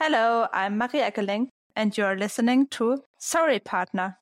Hello, I'm Marie Eggeling, and you're listening to Sorry Partner.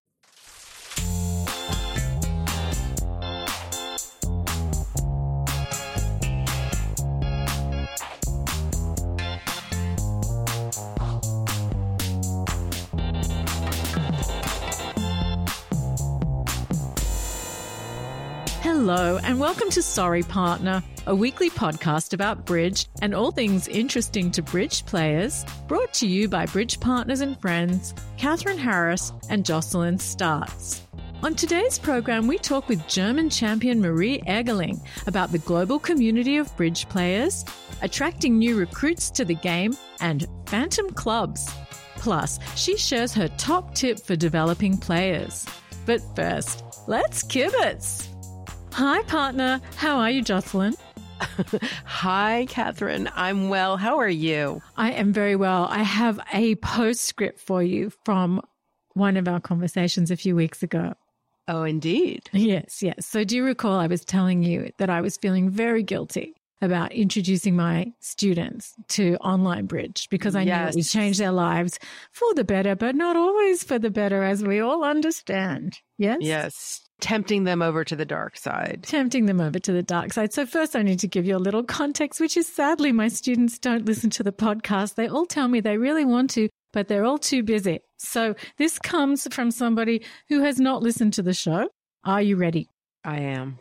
Hello, and welcome to Sorry Partner, a weekly podcast about bridge and all things interesting to bridge players, brought to you by Bridge Partners and Friends, Catherine Harris and Jocelyn Startz. On today's program, we talk with German champion Marie Eggeling about the global community of bridge players, attracting new recruits to the game, and phantom clubs. Plus, she shares her top tip for developing players. But first, let's kibitz. Hi, partner. How are you, Jocelyn? Hi, Catherine. I'm well. How are you? I am very well. I have a postscript for you from one of our conversations a few weeks ago. Oh, indeed. Yes, yes. So, do you recall I was telling you that I was feeling very guilty about introducing my students to online bridge because I Yes. knew it would change their lives for the better, but not always for the better, as we all understand. Yes? Yes. Tempting them over to the dark side. tempting them over to the dark side. So, first, I need to give you a little context, which is sadly, my students don't listen to the podcast. They all tell me they really want to, but they're all too busy. So, this comes from somebody who has not listened to the show. Are you ready? I am.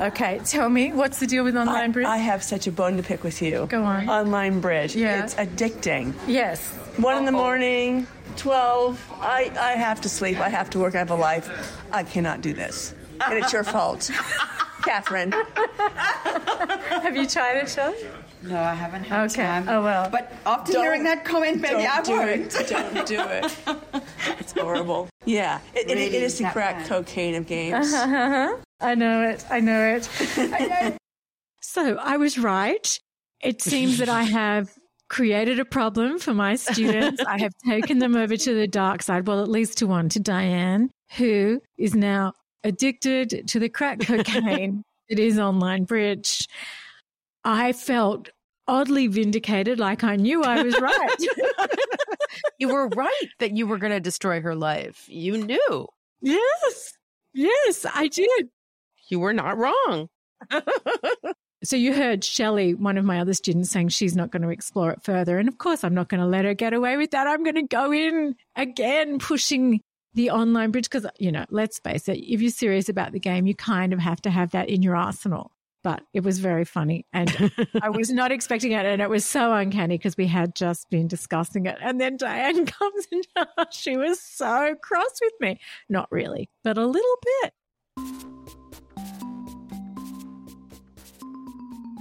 Okay, tell me, what's the deal with online bridge? I have such a bone to pick with you. Go on. Online bridge. Yeah. It's addicting. yes. One in the morning, 12. I, I have to sleep. I have to work. I have a life. I cannot do this. And it's your fault. Catherine. Have you tried it, Sean? No, I haven't had Okay. time. Oh, well. But after Don't- hearing that comment, maybe I Don't do won't. it. Don't do it. It's horrible. Yeah. It, it- it Really is the crack bad. cocaine of games. Uh-huh. I know it. I know it. I know. So I was right. It seems that I have created a problem for my students. I have taken them over to the dark side. Well, at least to one, to Diane, who is now addicted to the crack cocaine. it is online bridge. I felt oddly vindicated, like I knew I was right. You were right that you were going to destroy her life. You knew. yes. Yes, I did. You were not wrong. So you heard Shelley, one of my other students, saying she's not going to explore it further. And of course, I'm not going to let her get away with that. I'm going to go in again, pushing the online bridge because, you know, let's face it, if you're serious about the game, you kind of have to have that in your arsenal. But it was very funny. And I was not expecting it. And it was so uncanny because we had just been discussing it. And then Diane comes and she was so cross with me. Not really, but a little bit.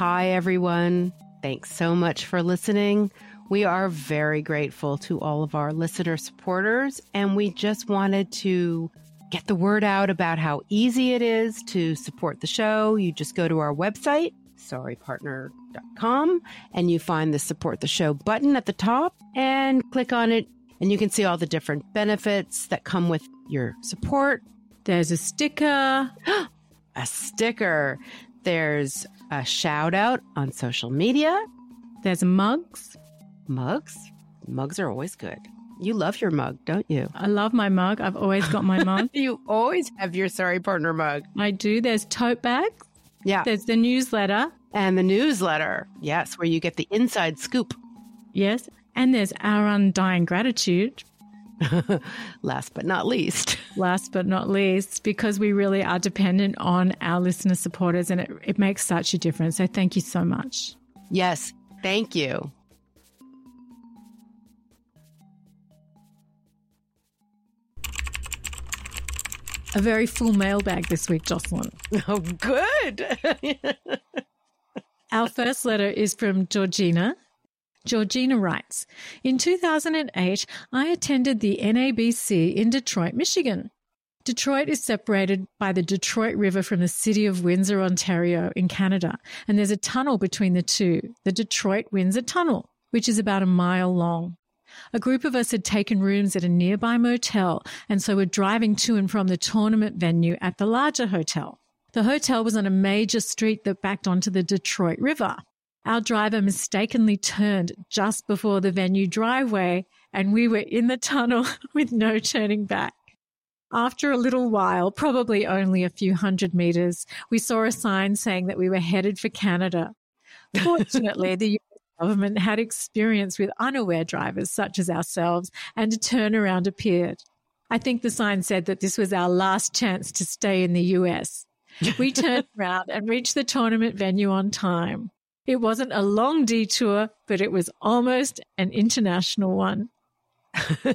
Hi, everyone. Thanks so much for listening. We are very grateful to all of our listener supporters, and we just wanted to get the word out about how easy it is to support the show. You just go to our website, sorrypartner.com, and you find the support the show button at the top and click on it and you can see all the different benefits that come with your support. There's a sticker. a sticker. There's a shout out on social media. There's mugs. Mugs? Mugs are always good. You love your mug, don't you? I love my mug. I've always got my mug. you always have your sorry partner mug. I do. There's tote bags. Yeah. There's the newsletter. And the newsletter. Yes, where you get the inside scoop. Yes. And there's our undying gratitude. Last but not least. Last but not least, because we really are dependent on our listener supporters and it, it makes such a difference. So thank you so much. Yes. Thank you. A very full mailbag this week, Jocelyn. Oh, good. Our first letter is from Georgina. Georgina writes In 2008, I attended the NABC in Detroit, Michigan. Detroit is separated by the Detroit River from the city of Windsor, Ontario, in Canada, and there's a tunnel between the two, the Detroit Windsor Tunnel, which is about a mile long. A group of us had taken rooms at a nearby motel, and so were driving to and from the tournament venue at the larger hotel. The hotel was on a major street that backed onto the Detroit River. Our driver mistakenly turned just before the venue driveway, and we were in the tunnel with no turning back. After a little while, probably only a few hundred meters, we saw a sign saying that we were headed for Canada. Fortunately, the US government had experience with unaware drivers such as ourselves, and a turnaround appeared. I think the sign said that this was our last chance to stay in the US. We turned around and reached the tournament venue on time. It wasn't a long detour, but it was almost an international one.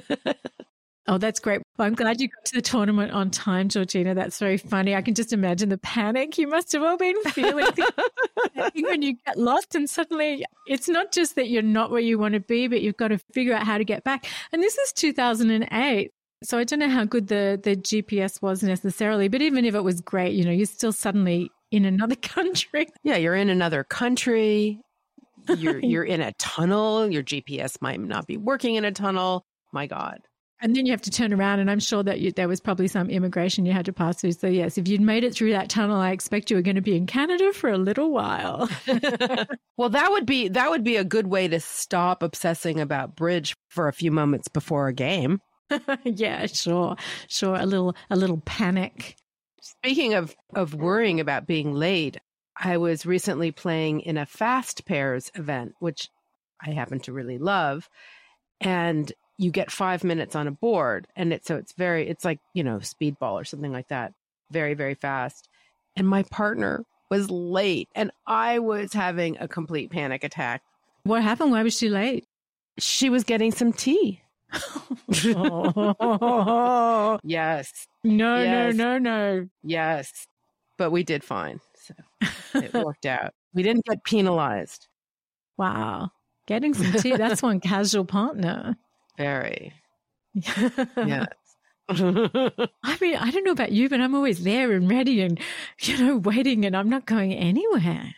oh, that's great. Well, I'm glad you got to the tournament on time, Georgina. That's very funny. I can just imagine the panic you must have all been feeling when you get lost and suddenly it's not just that you're not where you want to be, but you've got to figure out how to get back. And this is 2008. So I don't know how good the, the GPS was necessarily, but even if it was great, you know, you're still suddenly in another country. Yeah, you're in another country. You're you're in a tunnel. Your GPS might not be working in a tunnel. My God. And then you have to turn around, and I'm sure that you, there was probably some immigration you had to pass through. So yes, if you'd made it through that tunnel, I expect you were going to be in Canada for a little while. well, that would be that would be a good way to stop obsessing about bridge for a few moments before a game. yeah, sure, sure. A little a little panic. Speaking of of worrying about being late, I was recently playing in a fast pairs event, which I happen to really love, and you get five minutes on a board, and it's so it's very it's like you know speedball or something like that, very very fast. And my partner was late, and I was having a complete panic attack. What happened? Why was she late? She was getting some tea. yes. No, yes. no, no, no. Yes. But we did fine. So it worked out. We didn't get penalized. Wow. Getting some tea, that's one casual partner. Very. yes. I mean, I don't know about you, but I'm always there and ready and, you know, waiting and I'm not going anywhere.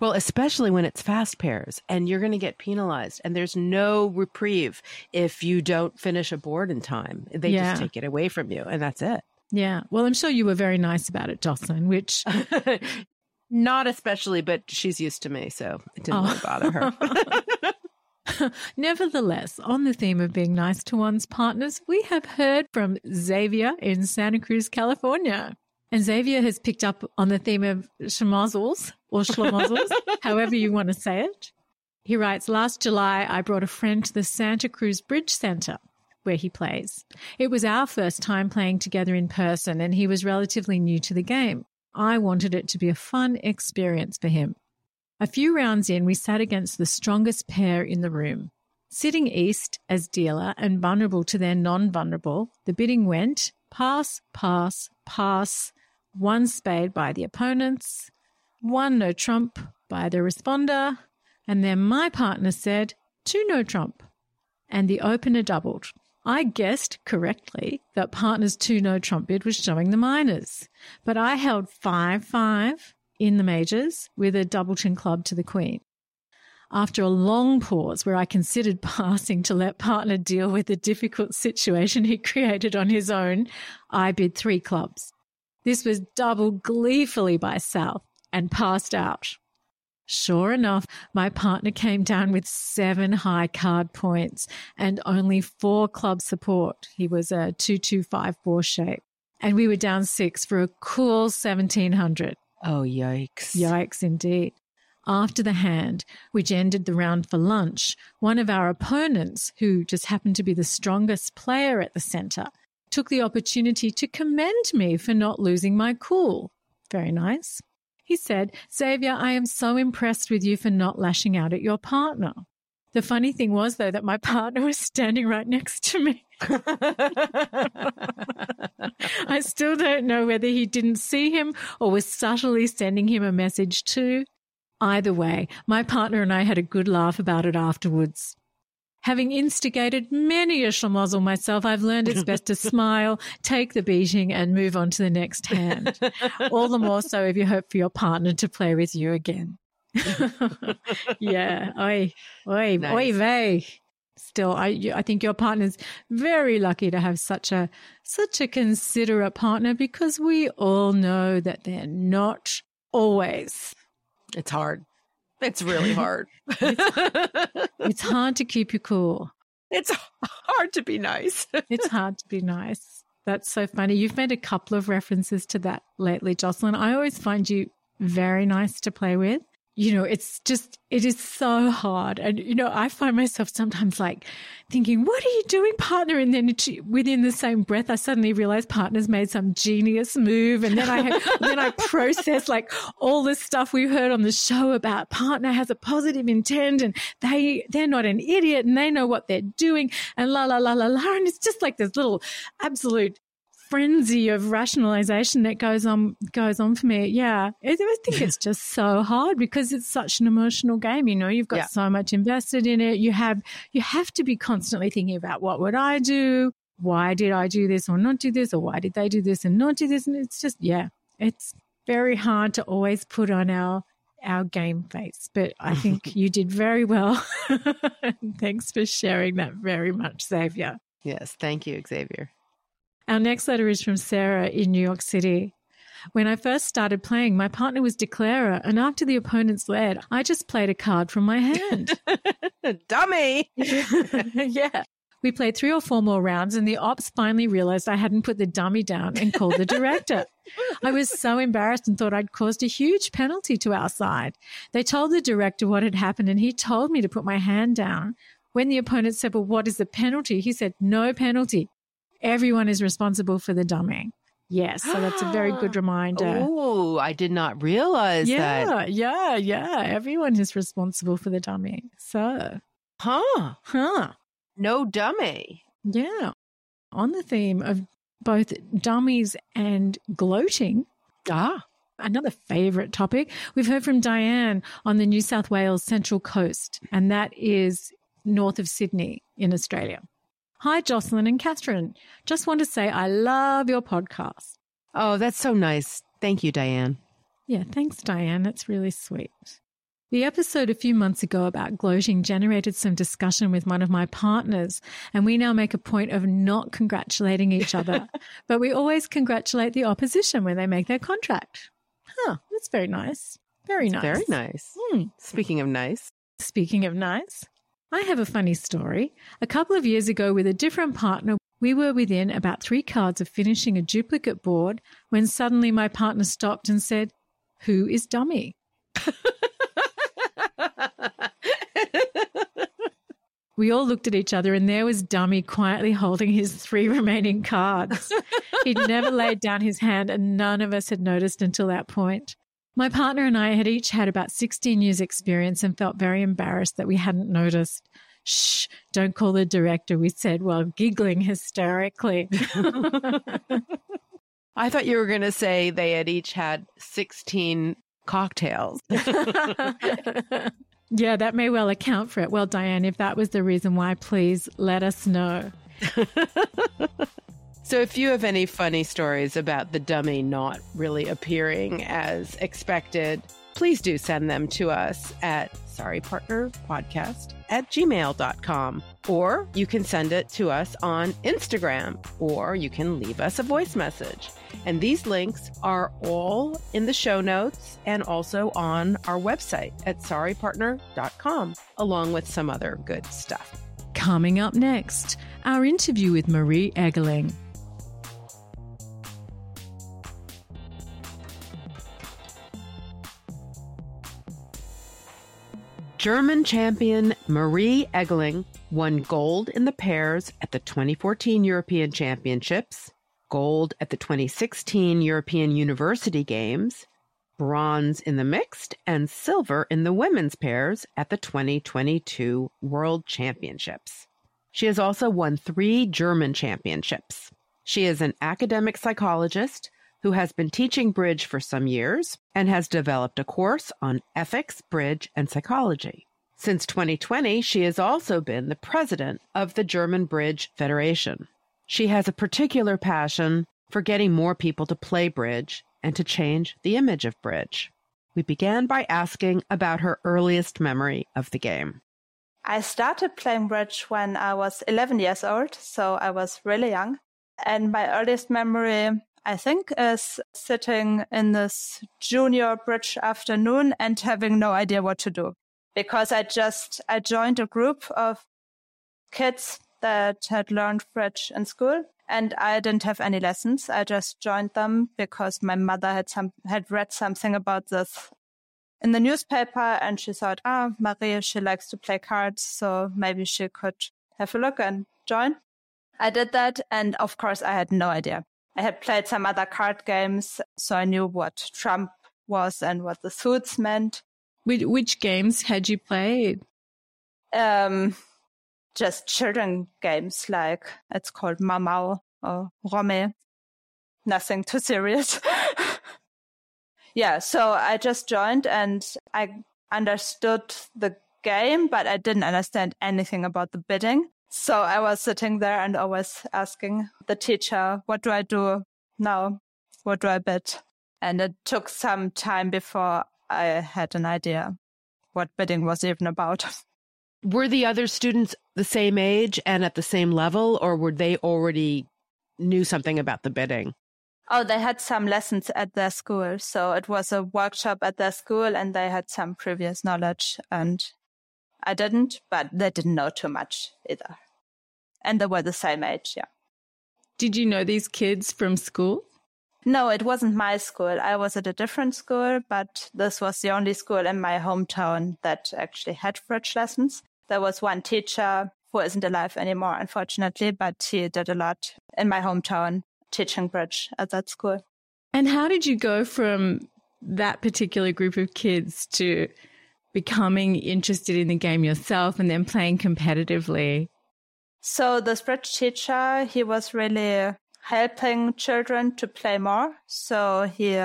Well, especially when it's fast pairs and you're going to get penalized and there's no reprieve if you don't finish a board in time. They Yeah. just take it away from you and that's it. Yeah. Well, I'm sure you were very nice about it, Jocelyn, which Not especially, but she's used to me, so it didn't Oh. really bother her. Nevertheless, on the theme of being nice to one's partners, we have heard from Xavier in Santa Cruz, California. And Xavier has picked up on the theme of schmozzles or schlomozzles, however you want to say it. He writes, Last July, I brought a friend to the Santa Cruz Bridge Center where he plays. It was our first time playing together in person, and he was relatively new to the game. I wanted it to be a fun experience for him. A few rounds in, we sat against the strongest pair in the room. Sitting east as dealer and vulnerable to their non vulnerable, the bidding went pass, pass, pass, one spade by the opponents, one no trump by the responder, and then my partner said two no trump, and the opener doubled. I guessed correctly that partner's two no trump bid was showing the minors, but I held 5 5 in the majors with a doubleton club to the queen. After a long pause where I considered passing to let partner deal with the difficult situation he created on his own, I bid three clubs. This was doubled gleefully by South and passed out. Sure enough, my partner came down with seven high card points and only four club support. He was a 2254 shape. And we were down six for a cool 1700. Oh, yikes. Yikes, indeed. After the hand, which ended the round for lunch, one of our opponents, who just happened to be the strongest player at the centre, took the opportunity to commend me for not losing my cool. Very nice. He said, Xavier, I am so impressed with you for not lashing out at your partner. The funny thing was, though, that my partner was standing right next to me. I still don't know whether he didn't see him or was subtly sending him a message too. Either way, my partner and I had a good laugh about it afterwards. Having instigated many a schmozzle myself, I've learned it's best to smile, take the beating, and move on to the next hand. All the more so if you hope for your partner to play with you again. yeah, oi, oi, nice. oi, vey. Still, I I think your partner's very lucky to have such a such a considerate partner because we all know that they're not always. It's hard. It's really hard. it's, it's hard to keep you cool. It's hard to be nice. it's hard to be nice. That's so funny. You've made a couple of references to that lately, Jocelyn. I always find you very nice to play with you know, it's just, it is so hard. And, you know, I find myself sometimes like thinking, what are you doing, partner? And then within the same breath, I suddenly realize partner's made some genius move. And then I, then I process like all this stuff we've heard on the show about partner has a positive intent and they, they're not an idiot and they know what they're doing and la, la, la, la, la. And it's just like this little absolute frenzy of rationalization that goes on goes on for me. Yeah, I think it's just so hard because it's such an emotional game. You know, you've got yeah. so much invested in it. You have you have to be constantly thinking about what would I do? Why did I do this or not do this? Or why did they do this and not do this? And it's just yeah, it's very hard to always put on our our game face. But I think you did very well. Thanks for sharing that very much, Xavier. Yes, thank you, Xavier. Our next letter is from Sarah in New York City. When I first started playing, my partner was declarer, and after the opponents led, I just played a card from my hand. Dummy! yeah. We played three or four more rounds, and the ops finally realized I hadn't put the dummy down and called the director. I was so embarrassed and thought I'd caused a huge penalty to our side. They told the director what had happened, and he told me to put my hand down. When the opponent said, Well, what is the penalty? He said, No penalty everyone is responsible for the dummy. Yes, so that's a very good reminder. Oh, I did not realize yeah, that. Yeah, yeah, yeah. Everyone is responsible for the dummy. So, huh, huh. No dummy. Yeah. On the theme of both dummies and gloating. Ah. Another favorite topic. We've heard from Diane on the New South Wales Central Coast, and that is north of Sydney in Australia. Hi, Jocelyn and Catherine. Just want to say I love your podcast. Oh, that's so nice. Thank you, Diane. Yeah, thanks, Diane. That's really sweet. The episode a few months ago about gloating generated some discussion with one of my partners, and we now make a point of not congratulating each other, but we always congratulate the opposition when they make their contract. Huh, that's very nice. Very nice. Very nice. Hmm. Speaking of nice. Speaking of nice, I have a funny story. A couple of years ago, with a different partner, we were within about three cards of finishing a duplicate board when suddenly my partner stopped and said, Who is dummy? we all looked at each other, and there was Dummy quietly holding his three remaining cards. He'd never laid down his hand, and none of us had noticed until that point. My partner and I had each had about 16 years' experience and felt very embarrassed that we hadn't noticed. Shh, don't call the director, we said while giggling hysterically. I thought you were going to say they had each had 16 cocktails. yeah, that may well account for it. Well, Diane, if that was the reason why, please let us know. So, if you have any funny stories about the dummy not really appearing as expected, please do send them to us at sorrypartnerpodcast at gmail.com. Or you can send it to us on Instagram, or you can leave us a voice message. And these links are all in the show notes and also on our website at sorrypartner.com, along with some other good stuff. Coming up next, our interview with Marie Eggeling. German champion Marie Eggeling won gold in the pairs at the 2014 European Championships, gold at the 2016 European University Games, bronze in the mixed, and silver in the women's pairs at the 2022 World Championships. She has also won three German championships. She is an academic psychologist who has been teaching bridge for some years and has developed a course on ethics, bridge, and psychology. Since 2020, she has also been the president of the German Bridge Federation. She has a particular passion for getting more people to play bridge and to change the image of bridge. We began by asking about her earliest memory of the game. I started playing bridge when I was 11 years old, so I was really young. And my earliest memory, I think, is sitting in this junior bridge afternoon and having no idea what to do. Because I just, I joined a group of kids that had learned bridge in school and I didn't have any lessons. I just joined them because my mother had some, had read something about this in the newspaper and she thought, ah, oh, Maria, she likes to play cards. So maybe she could have a look and join. I did that. And of course, I had no idea. I had played some other card games. So I knew what Trump was and what the suits meant. Which, which games had you played? Um, just children games like it's called Mau-Mau or Rommé. Nothing too serious. yeah, so I just joined and I understood the game, but I didn't understand anything about the bidding. So I was sitting there and always asking the teacher, what do I do now? What do I bid? And it took some time before I had an idea what bidding was even about. Were the other students the same age and at the same level, or were they already knew something about the bidding? Oh, they had some lessons at their school. So it was a workshop at their school and they had some previous knowledge and I didn't, but they didn't know too much either. And they were the same age. Yeah. Did you know these kids from school? No, it wasn't my school. I was at a different school, but this was the only school in my hometown that actually had bridge lessons. There was one teacher who isn't alive anymore, unfortunately, but he did a lot in my hometown teaching bridge at that school. And how did you go from that particular group of kids to becoming interested in the game yourself and then playing competitively? So the bridge teacher, he was really helping children to play more. So he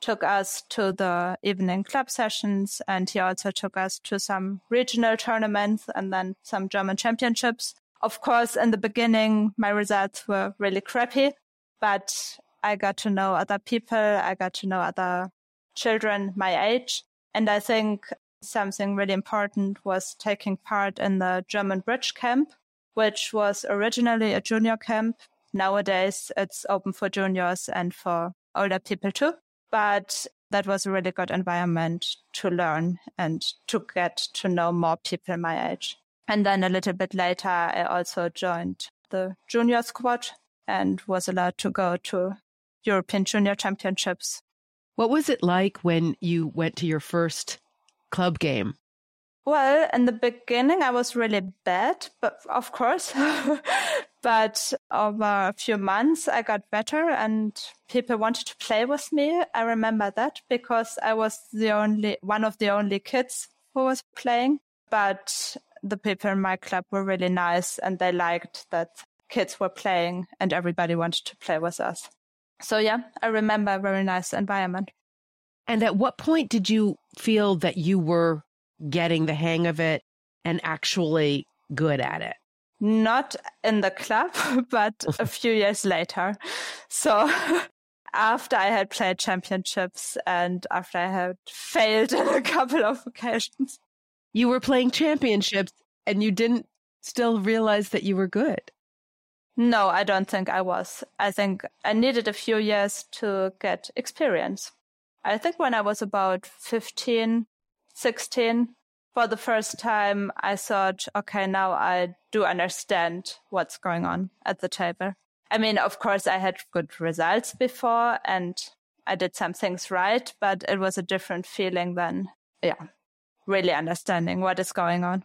took us to the evening club sessions and he also took us to some regional tournaments and then some German championships. Of course, in the beginning, my results were really crappy, but I got to know other people. I got to know other children my age. And I think something really important was taking part in the German Bridge Camp, which was originally a junior camp Nowadays, it's open for juniors and for older people too. But that was a really good environment to learn and to get to know more people my age. And then a little bit later, I also joined the junior squad and was allowed to go to European Junior Championships. What was it like when you went to your first club game? Well, in the beginning, I was really bad, but of course, but over a few months, I got better and people wanted to play with me. I remember that because I was the only, one of the only kids who was playing, but the people in my club were really nice and they liked that kids were playing and everybody wanted to play with us. So yeah, I remember a very nice environment. And at what point did you feel that you were getting the hang of it and actually good at it? Not in the club, but a few years later. So after I had played championships and after I had failed on a couple of occasions. you were playing championships and you didn't still realize that you were good. No, I don't think I was. I think I needed a few years to get experience. I think when I was about 15, 16, for the first time, I thought, okay, now I do understand what's going on at the table. I mean, of course, I had good results before and I did some things right, but it was a different feeling than, yeah, really understanding what is going on.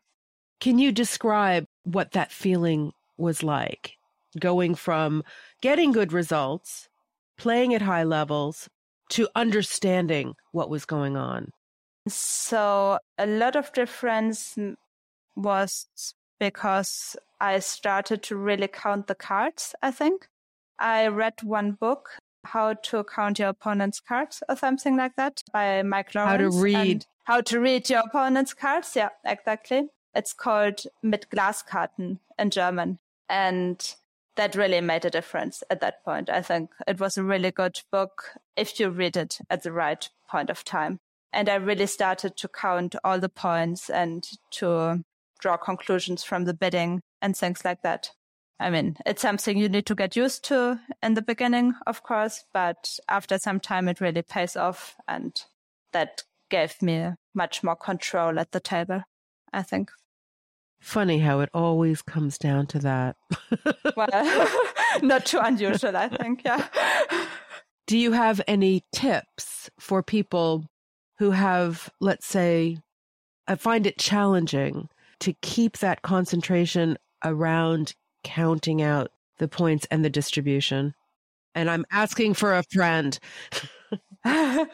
Can you describe what that feeling was like? Going from getting good results, playing at high levels, to understanding what was going on? So, a lot of difference was because I started to really count the cards, I think. I read one book, How to Count Your Opponent's Cards, or something like that, by Mike Lawrence. How to read. How to read your opponent's cards. Yeah, exactly. It's called Mit Glaskarten in German. And that really made a difference at that point. I think it was a really good book if you read it at the right point of time. And I really started to count all the points and to draw conclusions from the bidding and things like that. I mean, it's something you need to get used to in the beginning, of course, but after some time, it really pays off. And that gave me much more control at the table, I think. Funny how it always comes down to that. well, not too unusual, I think. Yeah. Do you have any tips for people who have, let's say, I find it challenging to keep that concentration around counting out the points and the distribution. And I'm asking for a friend.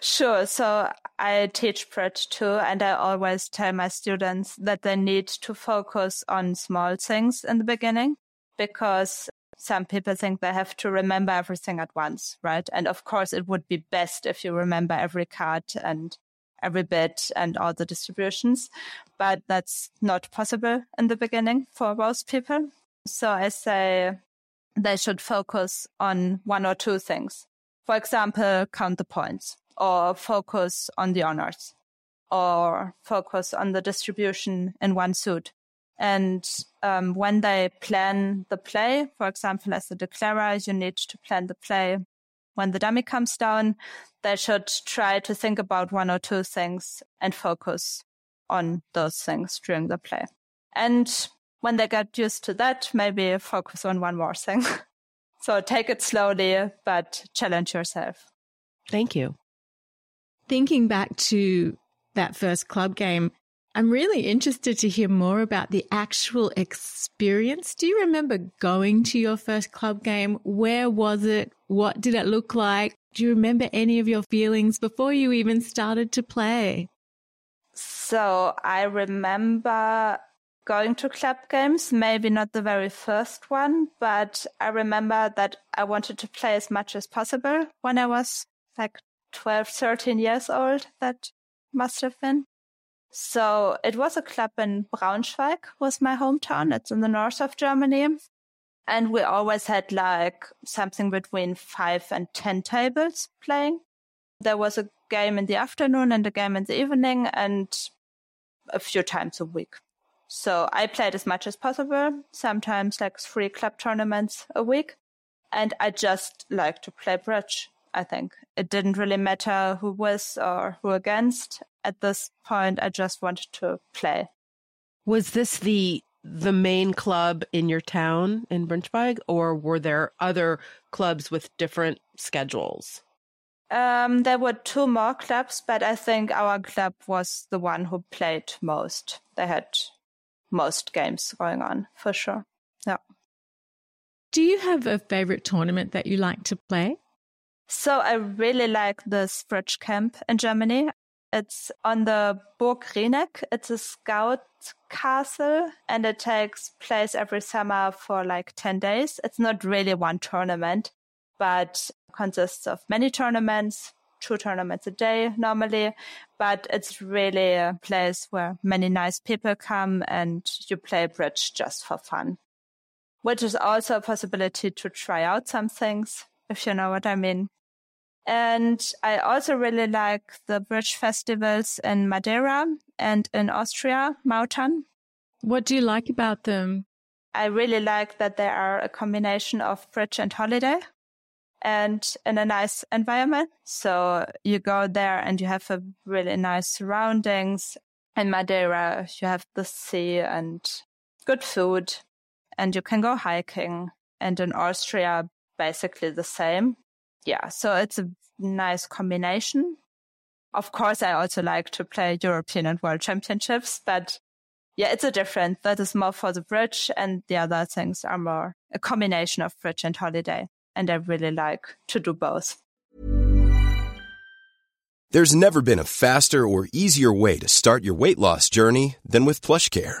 sure. So I teach Bridge too, and I always tell my students that they need to focus on small things in the beginning because some people think they have to remember everything at once, right? And of course, it would be best if you remember every card and every bit and all the distributions, but that's not possible in the beginning for most people. So I say they should focus on one or two things. For example, count the points or focus on the honors or focus on the distribution in one suit. And um, when they plan the play, for example, as a declarer, you need to plan the play when the dummy comes down. They should try to think about one or two things and focus on those things during the play. And when they get used to that, maybe focus on one more thing. so take it slowly, but challenge yourself. Thank you. Thinking back to that first club game, I'm really interested to hear more about the actual experience. Do you remember going to your first club game? Where was it? What did it look like? Do you remember any of your feelings before you even started to play? So I remember going to club games, maybe not the very first one, but I remember that I wanted to play as much as possible when I was like 12, 13 years old. That must have been. So it was a club in Braunschweig was my hometown. It's in the north of Germany. And we always had like something between five and 10 tables playing. There was a game in the afternoon and a game in the evening and a few times a week. So I played as much as possible, sometimes like three club tournaments a week. And I just like to play bridge. I think it didn't really matter who was or who against at this point, I just wanted to play. Was this the the main club in your town in Braunschweig, or were there other clubs with different schedules? Um, there were two more clubs, but I think our club was the one who played most. They had most games going on for sure. Yeah. Do you have a favorite tournament that you like to play? So I really like the Bridge Camp in Germany. It's on the Burg Rieneck. It's a scout castle and it takes place every summer for like 10 days. It's not really one tournament, but consists of many tournaments, two tournaments a day normally, but it's really a place where many nice people come and you play bridge just for fun, which is also a possibility to try out some things, if you know what I mean. And I also really like the bridge festivals in Madeira and in Austria, Mauthausen. What do you like about them? I really like that they are a combination of bridge and holiday and in a nice environment. So you go there and you have a really nice surroundings. In Madeira, you have the sea and good food and you can go hiking. And in Austria, basically the same yeah, so it's a nice combination. Of course, I also like to play European and World Championships, but yeah, it's a different. That is more for the bridge, and the other things are more a combination of bridge and holiday. And I really like to do both. There's never been a faster or easier way to start your weight loss journey than with PlushCare.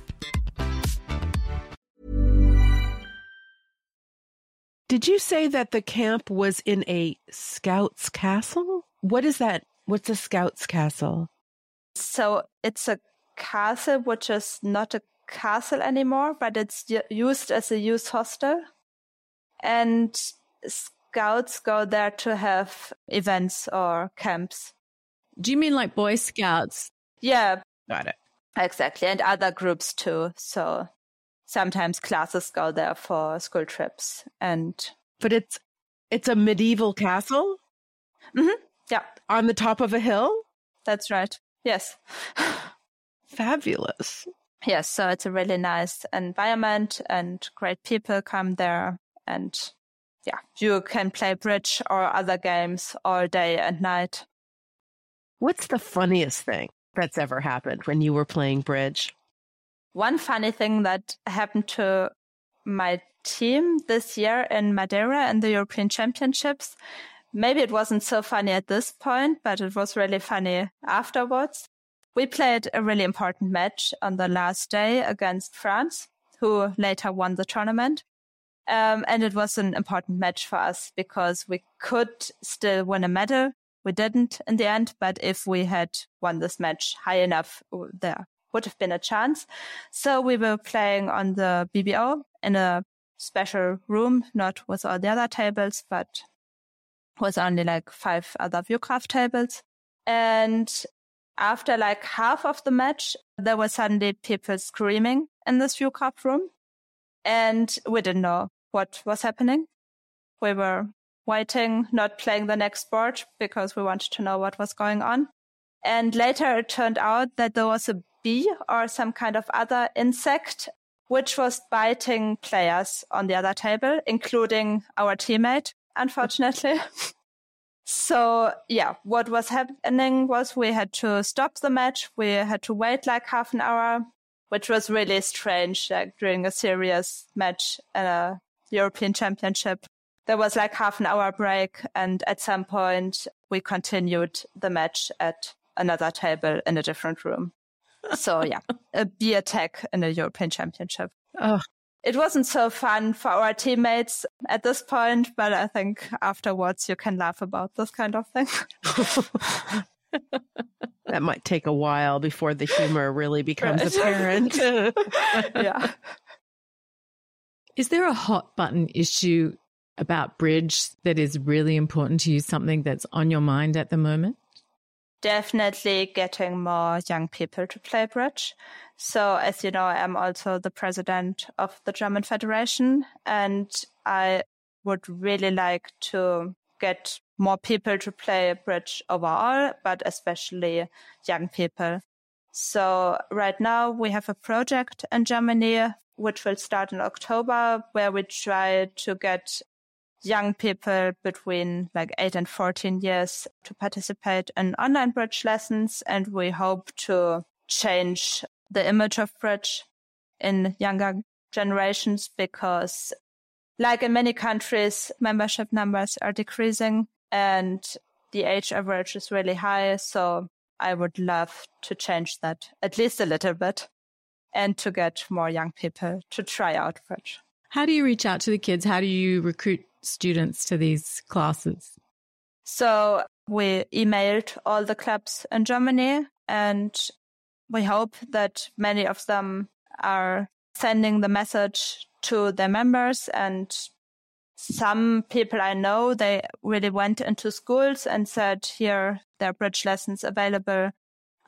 Did you say that the camp was in a scout's castle? What is that? What's a scout's castle? So it's a castle which is not a castle anymore, but it's used as a youth hostel. And scouts go there to have events or camps. Do you mean like Boy Scouts? Yeah, Got it. exactly. And other groups too. So sometimes classes go there for school trips. And But it's it's a medieval castle mm-hmm. yeah, on the top of a hill? that's right. Yes. Fabulous. Yes. So it's a really nice environment and great people come there. And yeah, you can play bridge or other games all day and night. What's the funniest thing that's ever happened when you were playing bridge? One funny thing that happened to my team this year in Madeira in the European Championships. Maybe it wasn't so funny at this point, but it was really funny afterwards. We played a really important match on the last day against France, who later won the tournament. Um, and it was an important match for us because we could still win a medal. We didn't in the end, but if we had won this match high enough, there would have been a chance. So we were playing on the BBO in a special room, not with all the other tables, but with only like five other Vugraph tables. And after like half of the match, there were suddenly people screaming in this Vugraph room. And we didn't know what was happening. We were waiting, not playing the next board because we wanted to know what was going on. And later it turned out that there was a bee or some kind of other insect which was biting players on the other table, including our teammate, unfortunately. so yeah, what was happening was we had to stop the match. We had to wait like half an hour, which was really strange, like during a serious match in a European championship. There was like half an hour break. And at some point we continued the match at another table in a different room. So yeah, a beer attack in a European championship. Oh, It wasn't so fun for our teammates at this point, but I think afterwards you can laugh about this kind of thing. that might take a while before the humor really becomes right. apparent. yeah. Is there a hot button issue about bridge that is really important to you, something that's on your mind at the moment? Definitely getting more young people to play bridge. So, as you know, I'm also the president of the German Federation, and I would really like to get more people to play bridge overall, but especially young people. So right now we have a project in Germany which will start in October where we try to get young people between like 8 and 14 years to participate in online bridge lessons and we hope to change the image of bridge in younger generations because like in many countries membership numbers are decreasing and the age average is really high so I would love to change that at least a little bit and to get more young people to try out bridge. How do you reach out to the kids? How do you recruit students to these classes? So we emailed all the clubs in Germany and we hope that many of them are sending the message to their members and some people I know, they really went into schools and said, here, there are bridge lessons available.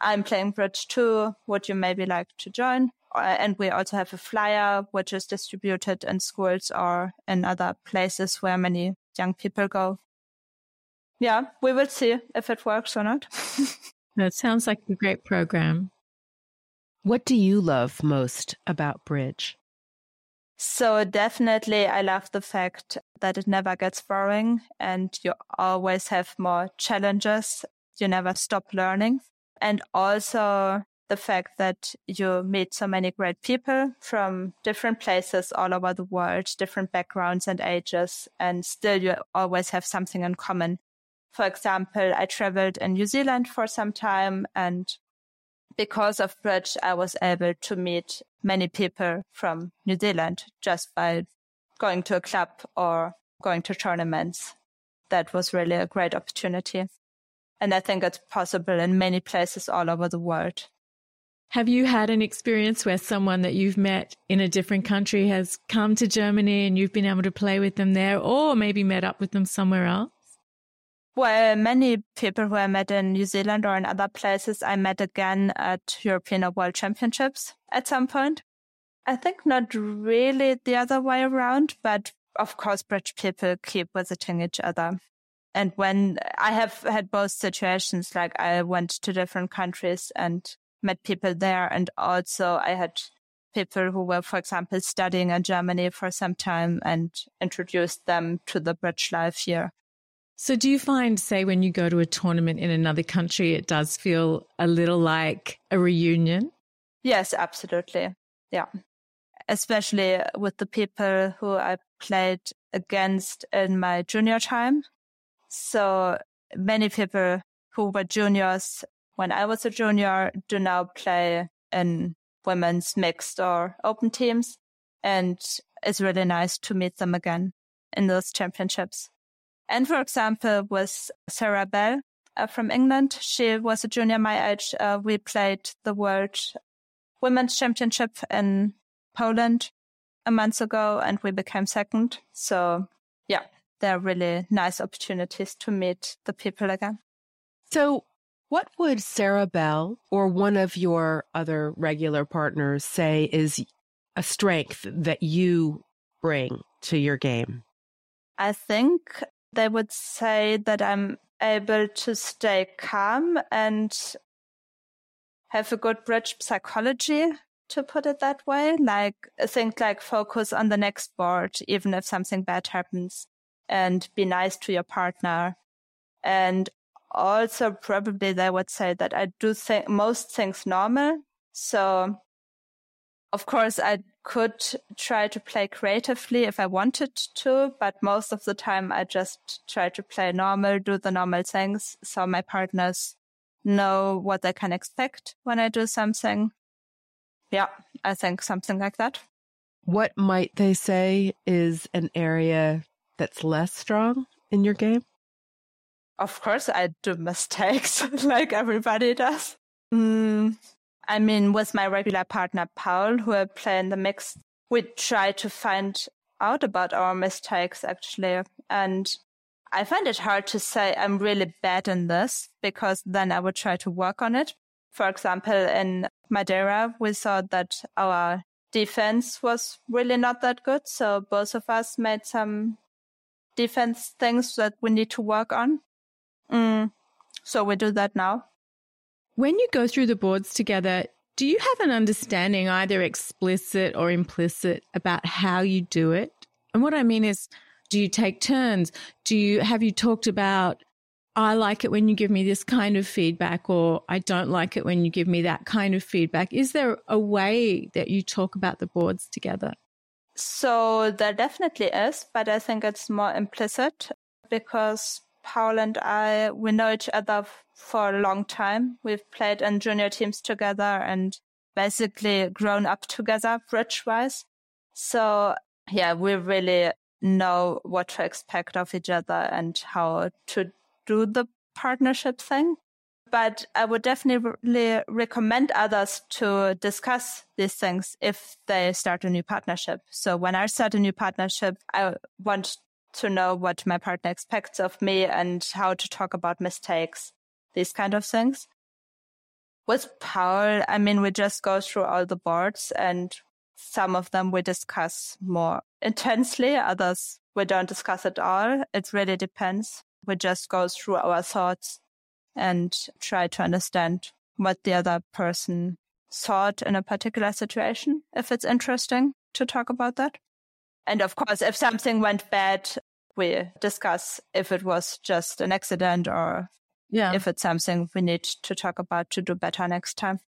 I'm playing bridge too. Would you maybe like to join? Uh, and we also have a flyer which is distributed in schools or in other places where many young people go. Yeah, we will see if it works or not. that sounds like a great program. What do you love most about Bridge? So definitely I love the fact that it never gets boring and you always have more challenges. You never stop learning. And also the fact that you meet so many great people from different places all over the world, different backgrounds and ages, and still you always have something in common. For example, I traveled in New Zealand for some time and because of Bridge, I was able to meet many people from New Zealand just by going to a club or going to tournaments. That was really a great opportunity. And I think it's possible in many places all over the world. Have you had an experience where someone that you've met in a different country has come to Germany and you've been able to play with them there or maybe met up with them somewhere else? Well, many people who I met in New Zealand or in other places, I met again at European or World Championships at some point. I think not really the other way around, but of course, British people keep visiting each other. And when I have had both situations, like I went to different countries and met people there. And also I had people who were, for example, studying in Germany for some time and introduced them to the bridge life here. So, do you find, say, when you go to a tournament in another country, it does feel a little like a reunion? Yes, absolutely. Yeah. Especially with the people who I played against in my junior time. So, many people who were juniors when I was a junior do now play in women's mixed or open teams. And it's really nice to meet them again in those championships. And for example, with Sarah Bell uh, from England, she was a junior my age. Uh, we played the World Women's Championship in Poland a month ago and we became second. So yeah, they're really nice opportunities to meet the people again. So what would Sarah Bell or one of your other regular partners say is a strength that you bring to your game? I think they would say that I'm able to stay calm and have a good bridge psychology, to put it that way. Like, think like focus on the next board, even if something bad happens and be nice to your partner. And also probably they would say that I do think most things normal. So of course I could try to play creatively if I wanted to, but most of the time I just try to play normal, do the normal things. So my partners know what they can expect when I do something. Yeah, I think something like that. What might they say is an area that's less strong in your game? Of course, I do mistakes like everybody does. Mm, I mean, with my regular partner, Paul, who I play in the mix, we try to find out about our mistakes actually. And I find it hard to say I'm really bad in this because then I would try to work on it. For example, in Madeira, we saw that our defense was really not that good. So both of us made some defense things that we need to work on. Mm. So we do that now. When you go through the boards together, do you have an understanding, either explicit or implicit, about how you do it? And what I mean is, do you take turns? Do you have you talked about I like it when you give me this kind of feedback, or I don't like it when you give me that kind of feedback. Is there a way that you talk about the boards together? So there definitely is, but I think it's more implicit because Paul and I, we know each other for a long time. We've played in junior teams together and basically grown up together bridge wise. So yeah, we really know what to expect of each other and how to do the partnership thing. But I would definitely recommend others to discuss these things if they start a new partnership. So when I start a new partnership, I want to know what my partner expects of me and how to talk about mistakes, these kind of things. With Paul, I mean, we just go through all the boards and some of them we discuss more intensely. Others we don't discuss at all. It really depends. We just go through our thoughts and try to understand what the other person thought in a particular situation, if it's interesting to talk about that. And of course, if something went bad, we discuss if it was just an accident or yeah. if it's something we need to talk about to do better next time.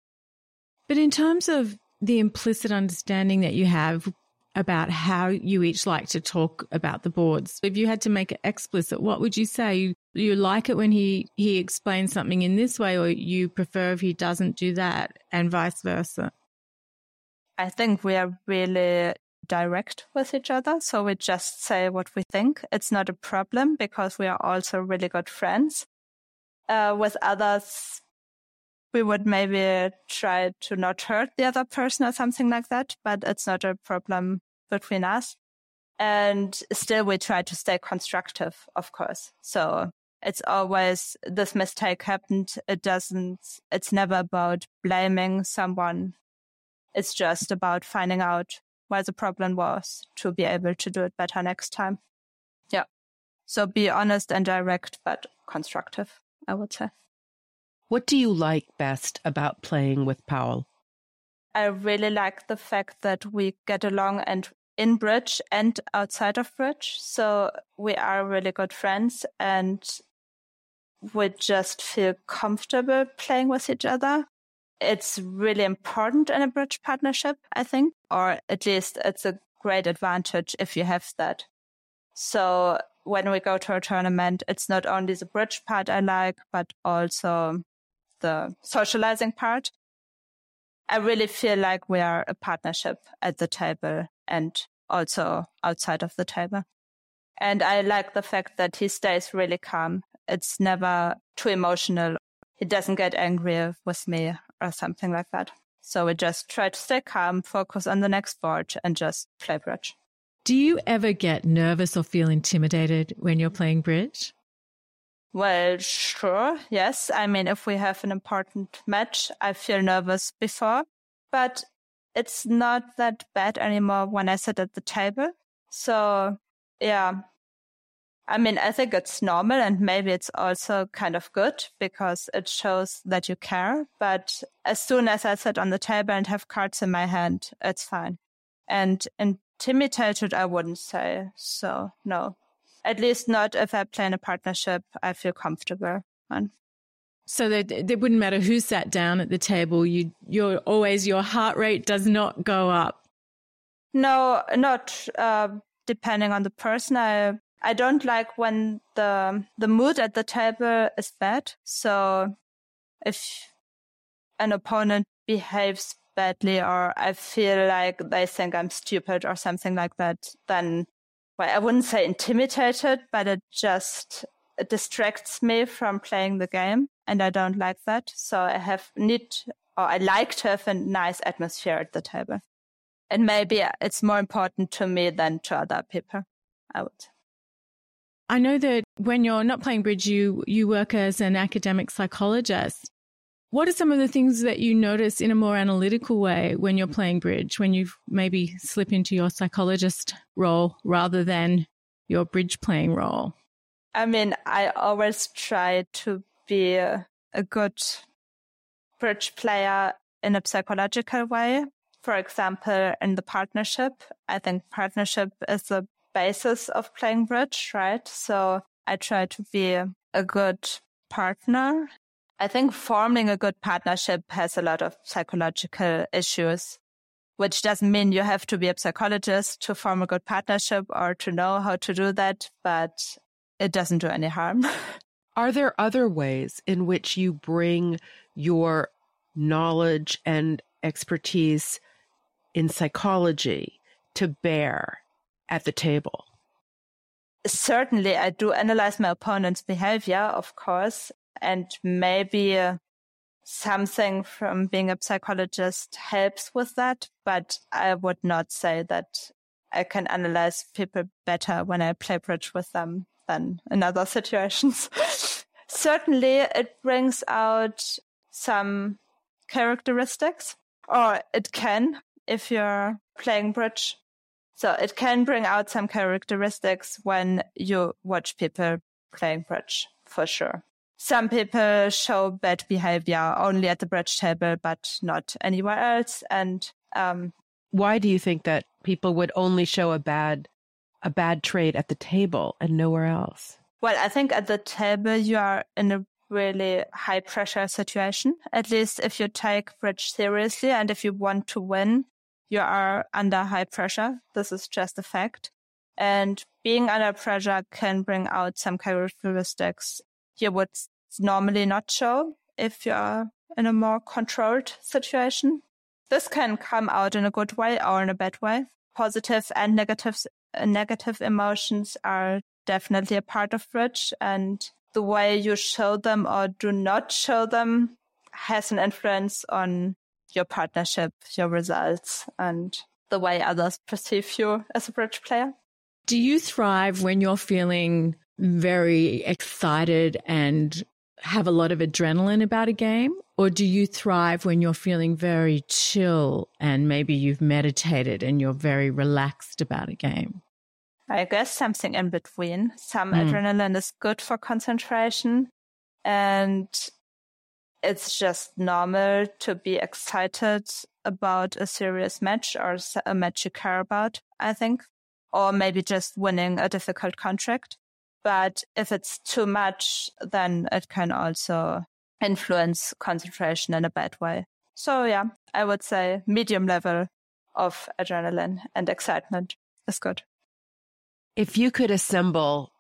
But in terms of the implicit understanding that you have about how you each like to talk about the boards. If you had to make it explicit, what would you say? You, you like it when he, he explains something in this way, or you prefer if he doesn't do that, and vice versa? I think we are really direct with each other. So we just say what we think. It's not a problem because we are also really good friends. Uh, with others, we would maybe try to not hurt the other person or something like that, but it's not a problem between us. And still we try to stay constructive, of course. So it's always this mistake happened. It doesn't, it's never about blaming someone. It's just about finding out where the problem was to be able to do it better next time. Yeah. So be honest and direct, but constructive, I would say. What do you like best about playing with Paul? I really like the fact that we get along and in bridge and outside of bridge. So we are really good friends and we just feel comfortable playing with each other. It's really important in a bridge partnership, I think, or at least it's a great advantage if you have that. So when we go to a tournament, it's not only the bridge part I like, but also the socializing part. I really feel like we are a partnership at the table and also outside of the table. And I like the fact that he stays really calm. It's never too emotional. He doesn't get angry with me or something like that. So we just try to stay calm, focus on the next board and just play bridge. Do you ever get nervous or feel intimidated when you're playing bridge? Well, sure. Yes. I mean, if we have an important match, I feel nervous before, but it's not that bad anymore when I sit at the table. So yeah. I mean, I think it's normal and maybe it's also kind of good because it shows that you care. But as soon as I sit on the table and have cards in my hand, it's fine. And intimidated, I wouldn't say. So no, at least not if I play in a partnership, I feel comfortable on. So that it wouldn't matter who sat down at the table. You, you're always your heart rate does not go up. No, not uh, depending on the person. I I don't like when the the mood at the table is bad. So if an opponent behaves badly or I feel like they think I'm stupid or something like that, then well, I wouldn't say intimidated, but it just it distracts me from playing the game and I don't like that. So I have need or I like to have a nice atmosphere at the table. And maybe it's more important to me than to other people, I would. I know that when you're not playing bridge, you, you work as an academic psychologist. What are some of the things that you notice in a more analytical way when you're playing bridge, when you maybe slip into your psychologist role rather than your bridge playing role? I mean, I always try to be a, a good bridge player in a psychological way. For example, in the partnership, I think partnership is the basis of playing bridge, right? So I try to be a good partner. I think forming a good partnership has a lot of psychological issues, which doesn't mean you have to be a psychologist to form a good partnership or to know how to do that, but it doesn't do any harm. Are there other ways in which you bring your knowledge and expertise in psychology to bear at the table? Certainly, I do analyze my opponent's behavior, of course, and maybe uh, something from being a psychologist helps with that, but I would not say that I can analyze people better when I play bridge with them than in other situations. Certainly, it brings out some characteristics, or it can if you're playing bridge. So it can bring out some characteristics when you watch people playing bridge, for sure. Some people show bad behavior only at the bridge table, but not anywhere else. And um, why do you think that people would only show a bad a bad trade at the table and nowhere else? Well, I think at the table you are in a really high pressure situation. At least if you take bridge seriously and if you want to win, you are under high pressure. This is just a fact. And being under pressure can bring out some characteristics you would normally not show if you're in a more controlled situation. This can come out in a good way or in a bad way. Positive and negative negative emotions are definitely a part of bridge and the way you show them or do not show them has an influence on your partnership, your results, and the way others perceive you as a bridge player. Do you thrive when you're feeling very excited and have a lot of adrenaline about a game? Or do you thrive when you're feeling very chill and maybe you've meditated and you're very relaxed about a game? I guess something in between. Some mm. adrenaline is good for concentration and it's just normal to be excited about a serious match or a match you care about, I think, or maybe just winning a difficult contract. But if it's too much, then it can also influence concentration in a bad way. So yeah, I would say medium level of adrenaline and excitement is good. If you could assemble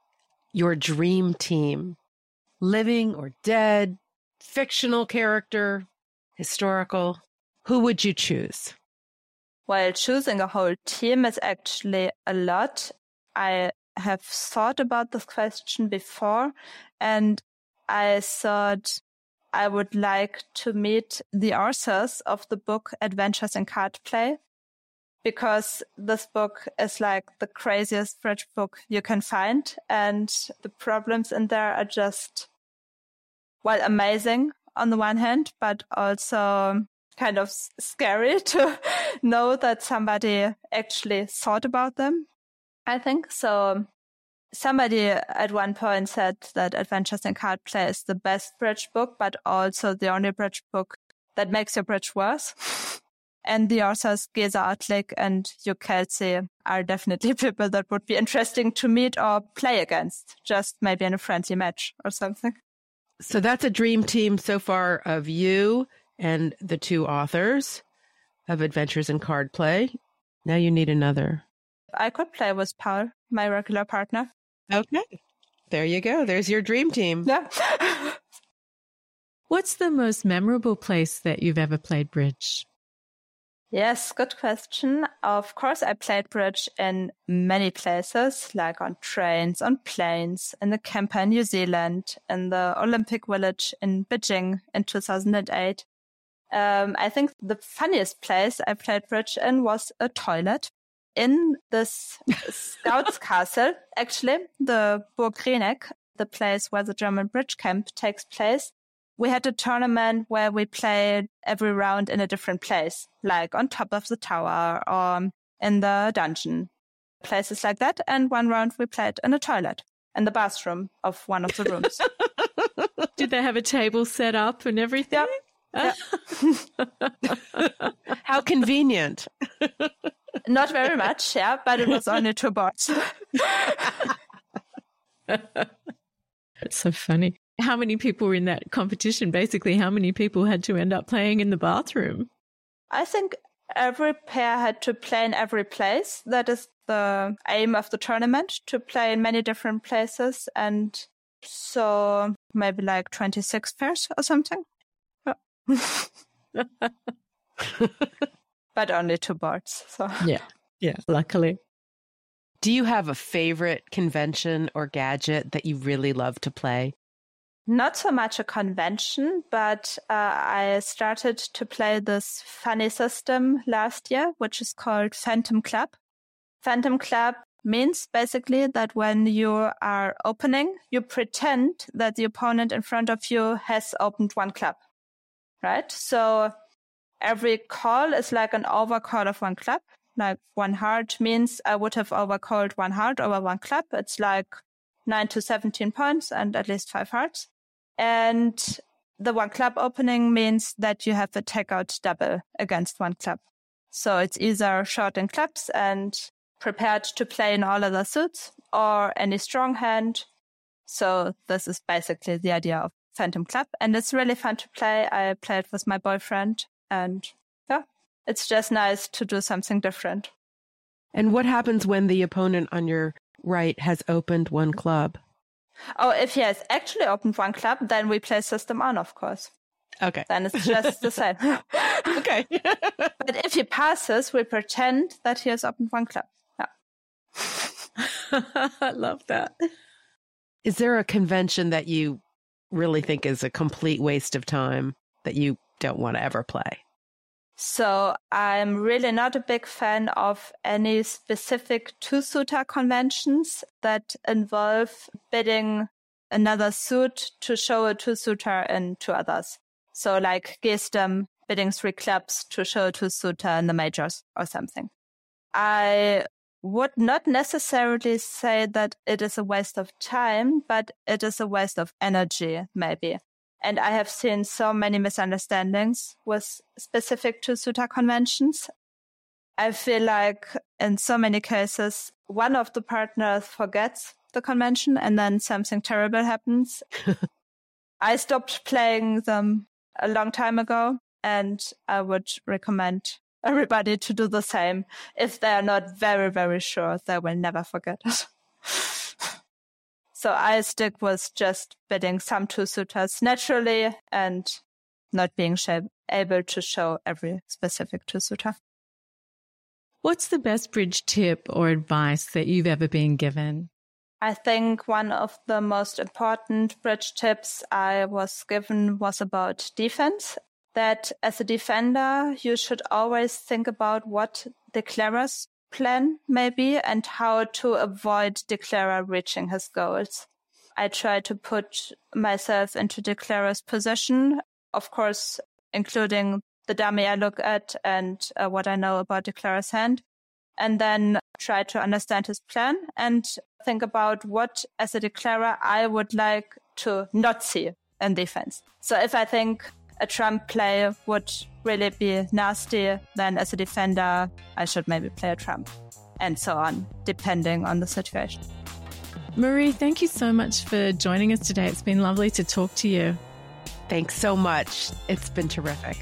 your dream team, living or dead, fictional character, historical, who would you choose? While choosing a whole team is actually a lot, I have thought about this question before and I thought I would like to meet the authors of the book Adventures in Card Play because this book is like the craziest bridge book you can find and the problems in there are just well amazing on the one hand but also kind of scary to know that somebody actually thought about them I think. So somebody at one point said that Adventures in Card Play is the best bridge book, but also the only bridge book that makes your bridge worse. and the authors Geza Ottlik and Hugh Kelsey are definitely people that would be interesting to meet or play against, just maybe in a friendly match or something. So that's a dream team so far of you and the two authors of Adventures in Card Play. Now you need another. I could play with Paul, my regular partner. Okay. There you go. There's your dream team. Yeah. What's the most memorable place that you've ever played bridge? Yes, good question. Of course, I played bridge in many places, like on trains, on planes, in the camper in New Zealand, in the Olympic Village in Beijing in 2008. Um, I think the funniest place I played bridge in was a toilet in this scouts castle, actually, the Burg Rieneck, the place where the German bridge camp takes place we had a tournament where we played every round in a different place, like on top of the tower or um, in the dungeon, places like that. And one round we played in a toilet, in the bathroom of one of the rooms. Did they have a table set up and everything? Yeah. How convenient. Not very much, yeah, but it was only two boards. That's so funny how many people were in that competition? Basically, how many people had to end up playing in the bathroom? I think every pair had to play in every place. That is the aim of the tournament to play in many different places. And so maybe like 26 pairs or something. but only two boards. So yeah, yeah, luckily. Do you have a favorite convention or gadget that you really love to play? Not so much a convention, but uh, I started to play this funny system last year, which is called Phantom Club. Phantom Club means basically that when you are opening, you pretend that the opponent in front of you has opened one club, right? So every call is like an overcall of one club. Like one heart means I would have overcalled one heart over one club. It's like nine to 17 points and at least five hearts. And the one club opening means that you have a takeout double against one club. So it's either short in clubs and prepared to play in all other suits or any strong hand. So this is basically the idea of Phantom Club. And it's really fun to play. I played with my boyfriend and yeah, it's just nice to do something different. And what happens when the opponent on your right has opened one club? Oh, if he has actually opened one club, then we play system on, of course. Okay. Then it's just the same. okay. but if he passes, we pretend that he has opened one club. Yeah. I love that. Is there a convention that you really think is a complete waste of time that you don't want to ever play? So I'm really not a big fan of any specific two-suiter conventions that involve bidding another suit to show a two-suiter and two others. So like Ghestem bidding three clubs to show a two-suiter in the majors or something. I would not necessarily say that it is a waste of time, but it is a waste of energy, maybe. And I have seen so many misunderstandings with specific two-suiter conventions. I feel like in so many cases, one of the partners forgets the convention and then something terrible happens. I stopped playing them a long time ago and I would recommend everybody to do the same. If they are not very, very sure, they will never forget it. So I stick with just bidding some two suiters naturally and not being able to show every specific two suiter. What's the best bridge tip or advice that you've ever been given? I think one of the most important bridge tips I was given was about defense. That as a defender, you should always think about what declarers plan maybe and how to avoid declarer reaching his goals. I try to put myself into declarer's position, of course, including the dummy I look at and uh, what I know about declarer's hand, and then try to understand his plan and think about what, as a declarer, I would like to not see in defense. So if I think a trump play would really be nasty, then as a defender, I should maybe play a trump, and so on, depending on the situation. Marie, thank you so much for joining us today. It's been lovely to talk to you. Thanks so much. It's been terrific.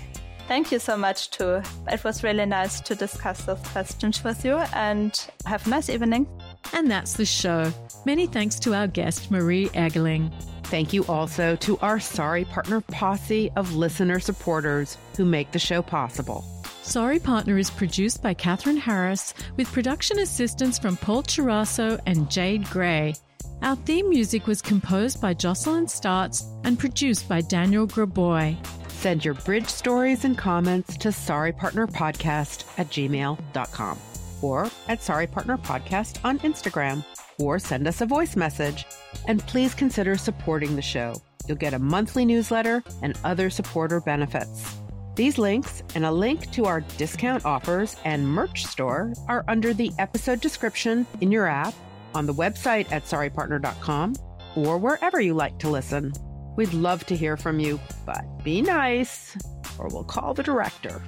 Thank you so much, too. It was really nice to discuss those questions with you and have a nice evening. And that's the show. Many thanks to our guest, Marie Eggeling. Thank you also to our sorry partner posse of listener supporters who make the show possible. Sorry Partner is produced by Katherine Harris with production assistance from Paul Chirasso and Jade Gray. Our theme music was composed by Jocelyn Startz and produced by Daniel Graboy. Send your bridge stories and comments to sorrypartnerpodcast at gmail.com or at Sorry Partner Podcast on Instagram or send us a voice message. And please consider supporting the show. You'll get a monthly newsletter and other supporter benefits. These links and a link to our discount offers and merch store are under the episode description in your app, on the website at sorrypartner.com, or wherever you like to listen. We'd love to hear from you, but be nice, or we'll call the director.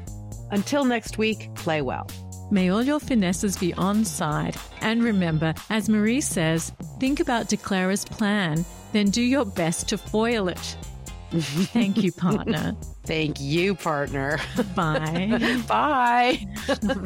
Until next week, play well. May all your finesses be on side. And remember, as Marie says, think about declarer's plan, then do your best to foil it. Thank you, partner. Thank you, partner. Bye. Bye.